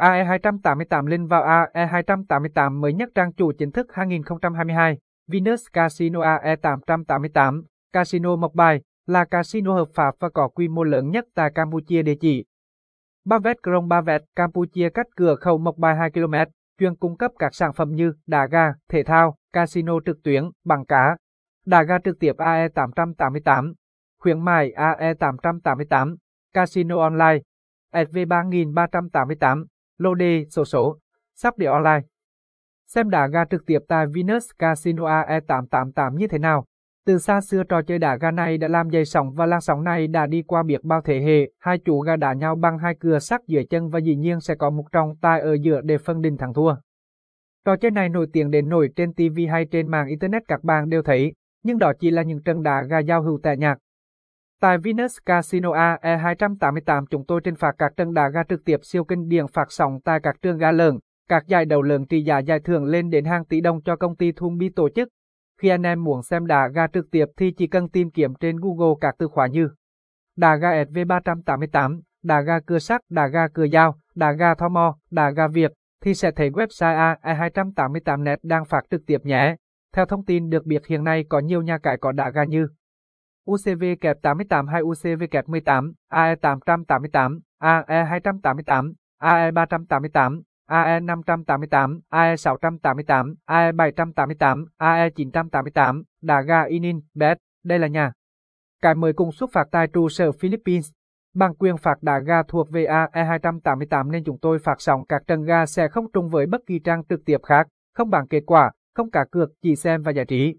AE288 lên vào AE288 mới nhất trang chủ chính thức 2022. Venus Casino AE888, Casino Mộc Bài, là casino hợp pháp và có quy mô lớn nhất tại Campuchia địa chỉ. Bavet Krong Bavet, Campuchia cách cửa khẩu Mộc Bài 2 km, chuyên cung cấp các sản phẩm như đá gà, thể thao, casino trực tuyến, bằng cá, đá gà trực tiếp AE888, khuyến mại AE888, casino online, SV3388, lô đề, sổ số, sắp để online. Xem đá gà trực tiếp tại Venus Casino AE888 như thế nào. Từ xa xưa trò chơi đá gà này đã làm dậy sóng và làn sóng này đã đi qua biết bao thế hệ, hai chú gà đá nhau bằng hai cưa sắt dưới chân và dĩ nhiên sẽ có một trọng tài ở giữa để phân định thắng thua. Trò chơi này nổi tiếng đến nổi trên TV hay trên mạng Internet các bạn đều thấy, nhưng đó chỉ là những trận đá gà giao hữu tẻ nhạc. Tại Venus Casino AE 288 chúng tôi trên phạt các trận đá gà trực tiếp siêu kinh điển phạt sóng tại các trường gà lớn, các giải đầu lớn trị giá giải thưởng lên đến hàng tỷ đồng cho công ty Thumbi tổ chức. Khi anh em muốn xem đá gà trực tiếp thì chỉ cần tìm kiếm trên Google các từ khóa như đá gà SV388, đá gà cưa sắt, đá gà cưa dao, đá gà tho mò, đá gà Việt, thì sẽ thấy website AE288net đang phát trực tiếp nhé. Theo thông tin được biết hiện nay có nhiều nhà cái có đá gà như UCV kẹp 88 hay UCV kẹp 18, AE 888, AE 288, AE 388, AE 588, AE 688, AE 788, AE 988, Đà ga Inin, Bet, đây là nhà. Cái mới cùng xuất phạt tại trụ sở Philippines. Bằng quyền phạt Đà ga thuộc về AE 288 nên chúng tôi phạt sóng các trận ga sẽ không trùng với bất kỳ trang trực tiếp khác, không bằng kết quả, không cả cược, chỉ xem và giải trí.